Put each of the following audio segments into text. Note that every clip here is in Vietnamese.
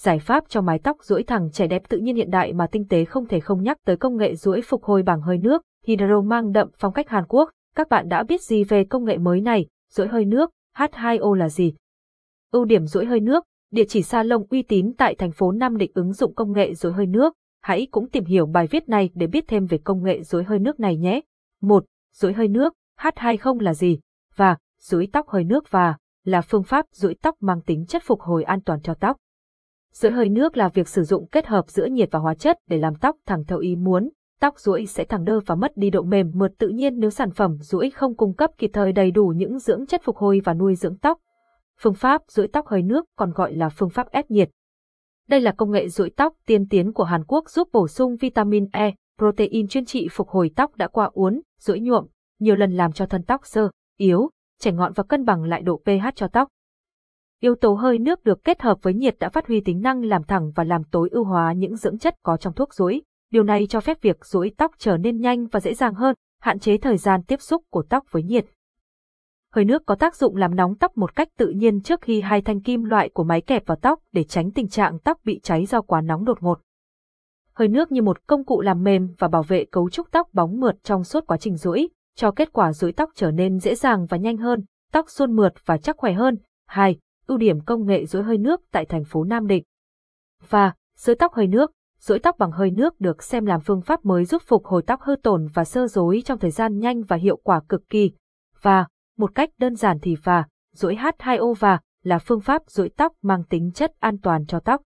giải pháp cho mái tóc duỗi thẳng trẻ đẹp tự nhiên hiện đại mà tinh tế không thể không nhắc tới công nghệ duỗi phục hồi bằng hơi nước, Hydro mang đậm phong cách Hàn Quốc. Các bạn đã biết gì về công nghệ mới này, duỗi hơi nước, H2O là gì? Ưu điểm duỗi hơi nước, địa chỉ salon uy tín tại thành phố Nam Định ứng dụng công nghệ duỗi hơi nước. Hãy cũng tìm hiểu bài viết này để biết thêm về công nghệ duỗi hơi nước này nhé. 1. Duỗi hơi nước, H20 là gì? Và, duỗi tóc hơi nước và, là phương pháp duỗi tóc mang tính chất phục hồi an toàn cho tóc. Sữa hơi nước là việc sử dụng kết hợp giữa nhiệt và hóa chất để làm tóc thẳng theo ý muốn. Tóc rũi sẽ thẳng đơ và mất đi độ mềm mượt tự nhiên nếu sản phẩm rũi không cung cấp kịp thời đầy đủ những dưỡng chất phục hồi và nuôi dưỡng tóc. Phương pháp rũi tóc hơi nước còn gọi là phương pháp ép nhiệt. Đây là công nghệ rũi tóc tiên tiến của Hàn Quốc giúp bổ sung vitamin E, protein chuyên trị phục hồi tóc đã qua uốn, rũi nhuộm, nhiều lần làm cho thân tóc sơ, yếu, chảy ngọn và cân bằng lại độ pH cho tóc. Yếu tố hơi nước được kết hợp với nhiệt đã phát huy tính năng làm thẳng và làm tối ưu hóa những dưỡng chất có trong thuốc rối. Điều này cho phép việc rối tóc trở nên nhanh và dễ dàng hơn, hạn chế thời gian tiếp xúc của tóc với nhiệt. Hơi nước có tác dụng làm nóng tóc một cách tự nhiên trước khi hai thanh kim loại của máy kẹp vào tóc để tránh tình trạng tóc bị cháy do quá nóng đột ngột. Hơi nước như một công cụ làm mềm và bảo vệ cấu trúc tóc bóng mượt trong suốt quá trình rũi, cho kết quả rũi tóc trở nên dễ dàng và nhanh hơn, tóc suôn mượt và chắc khỏe hơn. 2. Ưu điểm công nghệ rối hơi nước tại thành phố Nam Định. Và, rối tóc hơi nước, rối tóc bằng hơi nước được xem làm phương pháp mới giúp phục hồi tóc hư tổn và sơ rối trong thời gian nhanh và hiệu quả cực kỳ. Và, một cách đơn giản thì và, rối H2O và là phương pháp rối tóc mang tính chất an toàn cho tóc.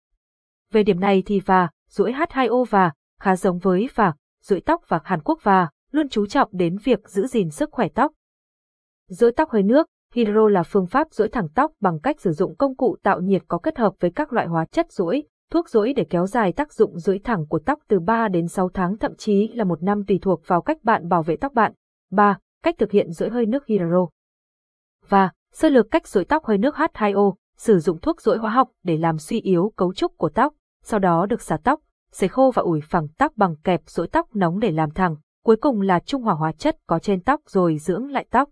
Về điểm này thì và, rối H2O và khá giống với và, rối tóc và Hàn Quốc và luôn chú trọng đến việc giữ gìn sức khỏe tóc. Rối tóc hơi nước, Hydro là phương pháp duỗi thẳng tóc bằng cách sử dụng công cụ tạo nhiệt có kết hợp với các loại hóa chất duỗi, thuốc duỗi để kéo dài tác dụng duỗi thẳng của tóc từ 3 đến 6 tháng thậm chí là một năm tùy thuộc vào cách bạn bảo vệ tóc bạn. 3. Cách thực hiện duỗi hơi nước Hydro. Và, sơ lược cách duỗi tóc hơi nước H2O, sử dụng thuốc duỗi hóa học để làm suy yếu cấu trúc của tóc, sau đó được xả tóc, sấy khô và ủi phẳng tóc bằng kẹp duỗi tóc nóng để làm thẳng, cuối cùng là trung hòa hóa chất có trên tóc rồi dưỡng lại tóc.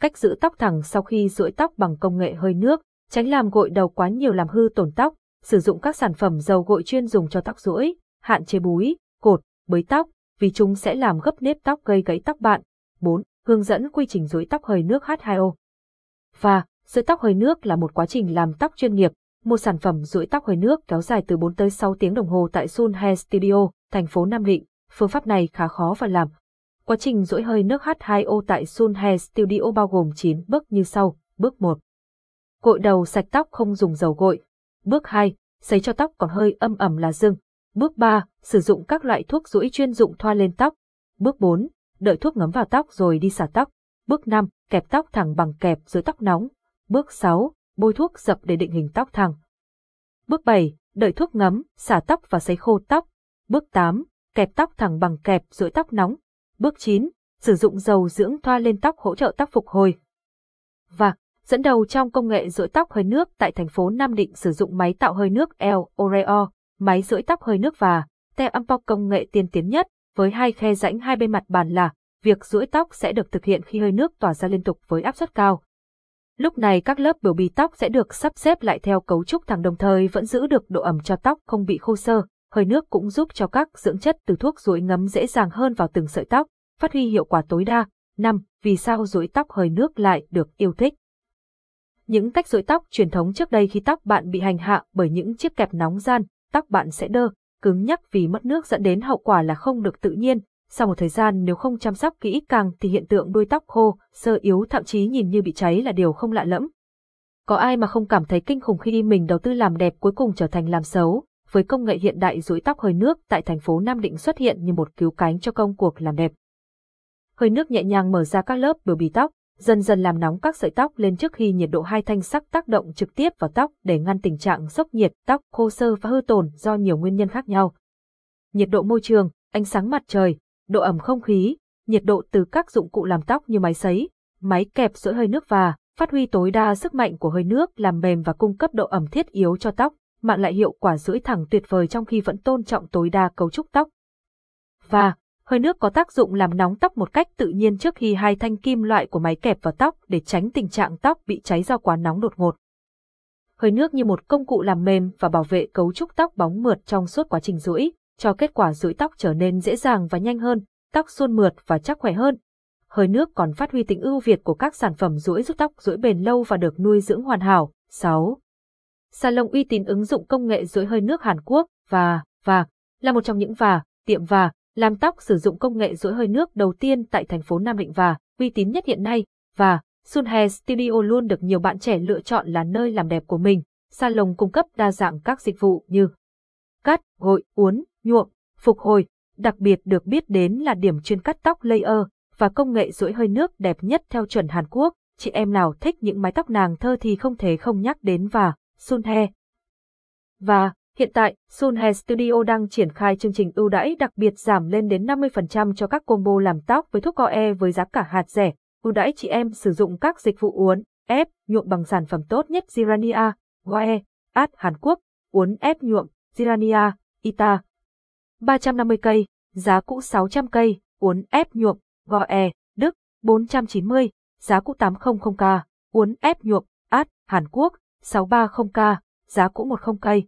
Cách giữ tóc thẳng sau khi duỗi tóc bằng công nghệ hơi nước, tránh làm gội đầu quá nhiều làm hư tổn tóc, sử dụng các sản phẩm dầu gội chuyên dùng cho tóc duỗi, hạn chế búi, cột, bới tóc, vì chúng sẽ làm gấp nếp tóc gây gãy tóc bạn. 4. Hướng dẫn quy trình duỗi tóc hơi nước H2O. Và, duỗi tóc hơi nước là một quá trình làm tóc chuyên nghiệp, một sản phẩm duỗi tóc hơi nước kéo dài từ 4 tới 6 tiếng đồng hồ tại Sun Hair Studio, thành phố Nam Định. Phương pháp này khá khó và làm. Quá trình rỗi hơi nước H2O tại Sun Hair Studio bao gồm 9 bước như sau. Bước 1. Gội đầu sạch tóc không dùng dầu gội. Bước 2. Sấy cho tóc còn hơi âm ẩm là dưng. Bước 3. Sử dụng các loại thuốc rũi chuyên dụng thoa lên tóc. Bước 4. Đợi thuốc ngấm vào tóc rồi đi xả tóc. Bước 5. Kẹp tóc thẳng bằng kẹp dưới tóc nóng. Bước 6. Bôi thuốc dập để định hình tóc thẳng. Bước 7. Đợi thuốc ngấm, xả tóc và sấy khô tóc. Bước 8 kẹp tóc thẳng bằng kẹp duỗi tóc nóng. Bước 9. Sử dụng dầu dưỡng thoa lên tóc hỗ trợ tóc phục hồi. Và, dẫn đầu trong công nghệ rửa tóc hơi nước tại thành phố Nam Định sử dụng máy tạo hơi nước El Oreo, máy rửa tóc hơi nước và Te Ampok công nghệ tiên tiến nhất, với hai khe rãnh hai bên mặt bàn là, việc rũi tóc sẽ được thực hiện khi hơi nước tỏa ra liên tục với áp suất cao. Lúc này các lớp biểu bì tóc sẽ được sắp xếp lại theo cấu trúc thẳng đồng thời vẫn giữ được độ ẩm cho tóc không bị khô sơ, hơi nước cũng giúp cho các dưỡng chất từ thuốc rối ngấm dễ dàng hơn vào từng sợi tóc, phát huy hiệu quả tối đa. 5. Vì sao rối tóc hơi nước lại được yêu thích? Những cách rối tóc truyền thống trước đây khi tóc bạn bị hành hạ bởi những chiếc kẹp nóng gian, tóc bạn sẽ đơ, cứng nhắc vì mất nước dẫn đến hậu quả là không được tự nhiên. Sau một thời gian nếu không chăm sóc kỹ càng thì hiện tượng đuôi tóc khô, sơ yếu thậm chí nhìn như bị cháy là điều không lạ lẫm. Có ai mà không cảm thấy kinh khủng khi mình đầu tư làm đẹp cuối cùng trở thành làm xấu, với công nghệ hiện đại rũi tóc hơi nước tại thành phố Nam Định xuất hiện như một cứu cánh cho công cuộc làm đẹp. Hơi nước nhẹ nhàng mở ra các lớp biểu bì tóc, dần dần làm nóng các sợi tóc lên trước khi nhiệt độ hai thanh sắc tác động trực tiếp vào tóc để ngăn tình trạng sốc nhiệt, tóc khô sơ và hư tổn do nhiều nguyên nhân khác nhau. Nhiệt độ môi trường, ánh sáng mặt trời, độ ẩm không khí, nhiệt độ từ các dụng cụ làm tóc như máy sấy, máy kẹp sữa hơi nước và phát huy tối đa sức mạnh của hơi nước làm mềm và cung cấp độ ẩm thiết yếu cho tóc mạng lại hiệu quả duỗi thẳng tuyệt vời trong khi vẫn tôn trọng tối đa cấu trúc tóc. Và, hơi nước có tác dụng làm nóng tóc một cách tự nhiên trước khi hai thanh kim loại của máy kẹp vào tóc để tránh tình trạng tóc bị cháy do quá nóng đột ngột. hơi nước như một công cụ làm mềm và bảo vệ cấu trúc tóc bóng mượt trong suốt quá trình duỗi, cho kết quả duỗi tóc trở nên dễ dàng và nhanh hơn, tóc suôn mượt và chắc khỏe hơn. Hơi nước còn phát huy tính ưu việt của các sản phẩm duỗi giúp tóc duỗi bền lâu và được nuôi dưỡng hoàn hảo. 6. Salon uy tín ứng dụng công nghệ dưới hơi nước Hàn Quốc và và là một trong những và tiệm và làm tóc sử dụng công nghệ duỗi hơi nước đầu tiên tại thành phố Nam Định và uy tín nhất hiện nay và Sun Hair Studio luôn được nhiều bạn trẻ lựa chọn là nơi làm đẹp của mình. Salon cung cấp đa dạng các dịch vụ như cắt, gội, uốn, nhuộm, phục hồi, đặc biệt được biết đến là điểm chuyên cắt tóc layer và công nghệ duỗi hơi nước đẹp nhất theo chuẩn Hàn Quốc. Chị em nào thích những mái tóc nàng thơ thì không thể không nhắc đến và Sun He. Và hiện tại, Sun He Studio đang triển khai chương trình ưu đãi đặc biệt giảm lên đến 50% cho các combo làm tóc với thuốc COE với giá cả hạt rẻ. Ưu đãi chị em sử dụng các dịch vụ uốn, ép, nhuộm bằng sản phẩm tốt nhất Zirania, Goe, ad Hàn Quốc, uốn ép nhuộm, Zirania, Ita. 350 cây, giá cũ 600 cây, uốn ép nhuộm, Goe, Đức, 490, giá cũ 800k, uốn ép nhuộm, ad Hàn Quốc, 630k, giá cũ 10 cây.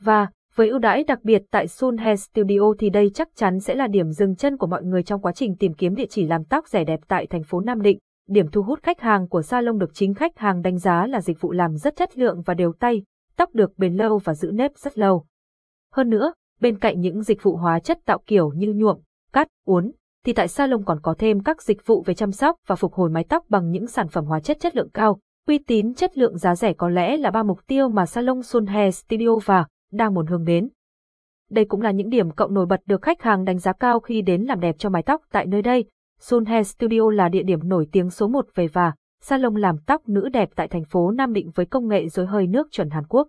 Và, với ưu đãi đặc biệt tại Sun Hair Studio thì đây chắc chắn sẽ là điểm dừng chân của mọi người trong quá trình tìm kiếm địa chỉ làm tóc rẻ đẹp tại thành phố Nam Định. Điểm thu hút khách hàng của salon được chính khách hàng đánh giá là dịch vụ làm rất chất lượng và đều tay, tóc được bền lâu và giữ nếp rất lâu. Hơn nữa, bên cạnh những dịch vụ hóa chất tạo kiểu như nhuộm, cắt, uốn, thì tại salon còn có thêm các dịch vụ về chăm sóc và phục hồi mái tóc bằng những sản phẩm hóa chất chất lượng cao. Uy tín chất lượng giá rẻ có lẽ là ba mục tiêu mà salon Sun Hair Studio và đang muốn hướng đến. Đây cũng là những điểm cộng nổi bật được khách hàng đánh giá cao khi đến làm đẹp cho mái tóc tại nơi đây. Sun Hair Studio là địa điểm nổi tiếng số một về và salon làm tóc nữ đẹp tại thành phố Nam Định với công nghệ dối hơi nước chuẩn Hàn Quốc.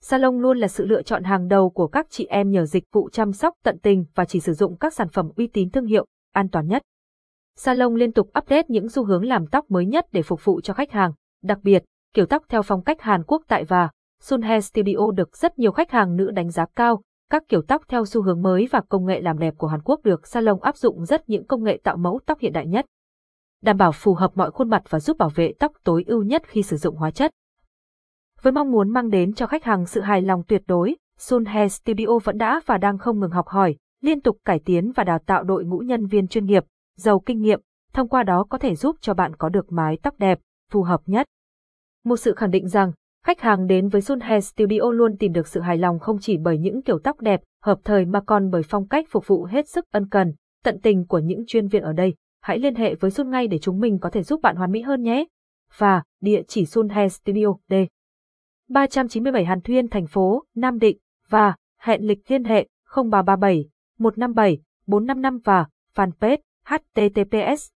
Salon luôn là sự lựa chọn hàng đầu của các chị em nhờ dịch vụ chăm sóc tận tình và chỉ sử dụng các sản phẩm uy tín thương hiệu, an toàn nhất. Salon liên tục update những xu hướng làm tóc mới nhất để phục vụ cho khách hàng, đặc biệt, kiểu tóc theo phong cách Hàn Quốc tại và Sun Hair Studio được rất nhiều khách hàng nữ đánh giá cao, các kiểu tóc theo xu hướng mới và công nghệ làm đẹp của Hàn Quốc được salon áp dụng rất những công nghệ tạo mẫu tóc hiện đại nhất. Đảm bảo phù hợp mọi khuôn mặt và giúp bảo vệ tóc tối ưu nhất khi sử dụng hóa chất. Với mong muốn mang đến cho khách hàng sự hài lòng tuyệt đối, Sun Hair Studio vẫn đã và đang không ngừng học hỏi, liên tục cải tiến và đào tạo đội ngũ nhân viên chuyên nghiệp, giàu kinh nghiệm, thông qua đó có thể giúp cho bạn có được mái tóc đẹp, phù hợp nhất. Một sự khẳng định rằng, Khách hàng đến với Sun Hair Studio luôn tìm được sự hài lòng không chỉ bởi những kiểu tóc đẹp, hợp thời mà còn bởi phong cách phục vụ hết sức ân cần, tận tình của những chuyên viên ở đây. Hãy liên hệ với Sun ngay để chúng mình có thể giúp bạn hoàn mỹ hơn nhé. Và địa chỉ Sun Hair Studio D. 397 Hàn Thuyên thành phố Nam Định và hẹn lịch liên hệ 0337 157 455 và fanpage https